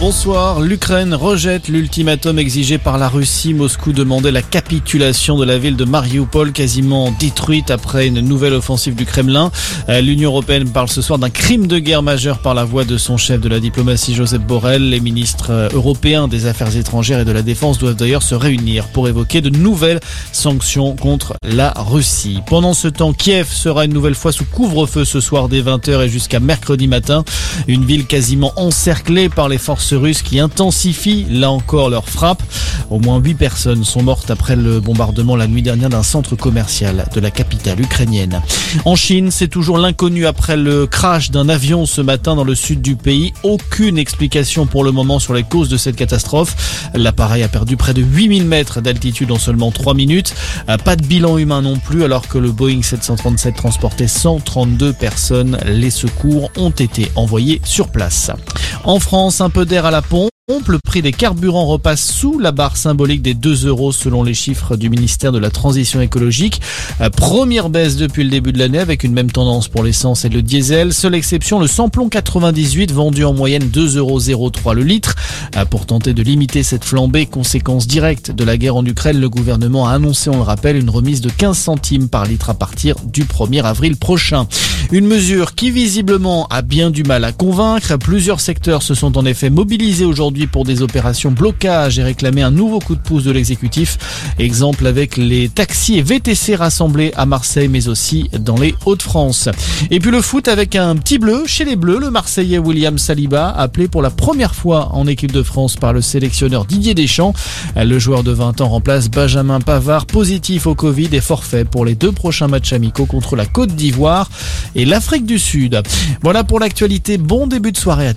Bonsoir. L'Ukraine rejette l'ultimatum exigé par la Russie. Moscou demandait la capitulation de la ville de Mariupol, quasiment détruite après une nouvelle offensive du Kremlin. Euh, L'Union européenne parle ce soir d'un crime de guerre majeur par la voix de son chef de la diplomatie, Joseph Borrell. Les ministres euh, européens des Affaires étrangères et de la Défense doivent d'ailleurs se réunir pour évoquer de nouvelles sanctions contre la Russie. Pendant ce temps, Kiev sera une nouvelle fois sous couvre-feu ce soir dès 20h et jusqu'à mercredi matin. Une ville quasiment encerclée par les forces russes qui intensifient là encore leur frappe. Au moins 8 personnes sont mortes après le bombardement la nuit dernière d'un centre commercial de la capitale ukrainienne. En Chine, c'est toujours l'inconnu après le crash d'un avion ce matin dans le sud du pays. Aucune explication pour le moment sur les causes de cette catastrophe. L'appareil a perdu près de 8000 mètres d'altitude en seulement 3 minutes. Pas de bilan humain non plus alors que le Boeing 737 transportait 132 personnes. Les secours ont été envoyés sur place. En France, un peu d'air à la pompe. Le prix des carburants repasse sous la barre symbolique des 2 euros selon les chiffres du ministère de la Transition écologique. Première baisse depuis le début de l'année avec une même tendance pour l'essence et le diesel. Seule exception, le samplon 98 vendu en moyenne 2,03 euros le litre. Pour tenter de limiter cette flambée, conséquence directe de la guerre en Ukraine, le gouvernement a annoncé, on le rappelle, une remise de 15 centimes par litre à partir du 1er avril prochain. Une mesure qui visiblement a bien du mal à convaincre. Plusieurs secteurs se sont en effet mobilisés aujourd'hui pour des opérations blocage et réclamer un nouveau coup de pouce de l'exécutif. Exemple avec les taxis et VTC rassemblés à Marseille mais aussi dans les Hauts-de-France. Et puis le foot avec un petit bleu chez les Bleus, le Marseillais William Saliba appelé pour la première fois en équipe de France par le sélectionneur Didier Deschamps. Le joueur de 20 ans remplace Benjamin Pavard positif au Covid et forfait pour les deux prochains matchs amicaux contre la Côte d'Ivoire et l'Afrique du Sud. Voilà pour l'actualité. Bon début de soirée à tous.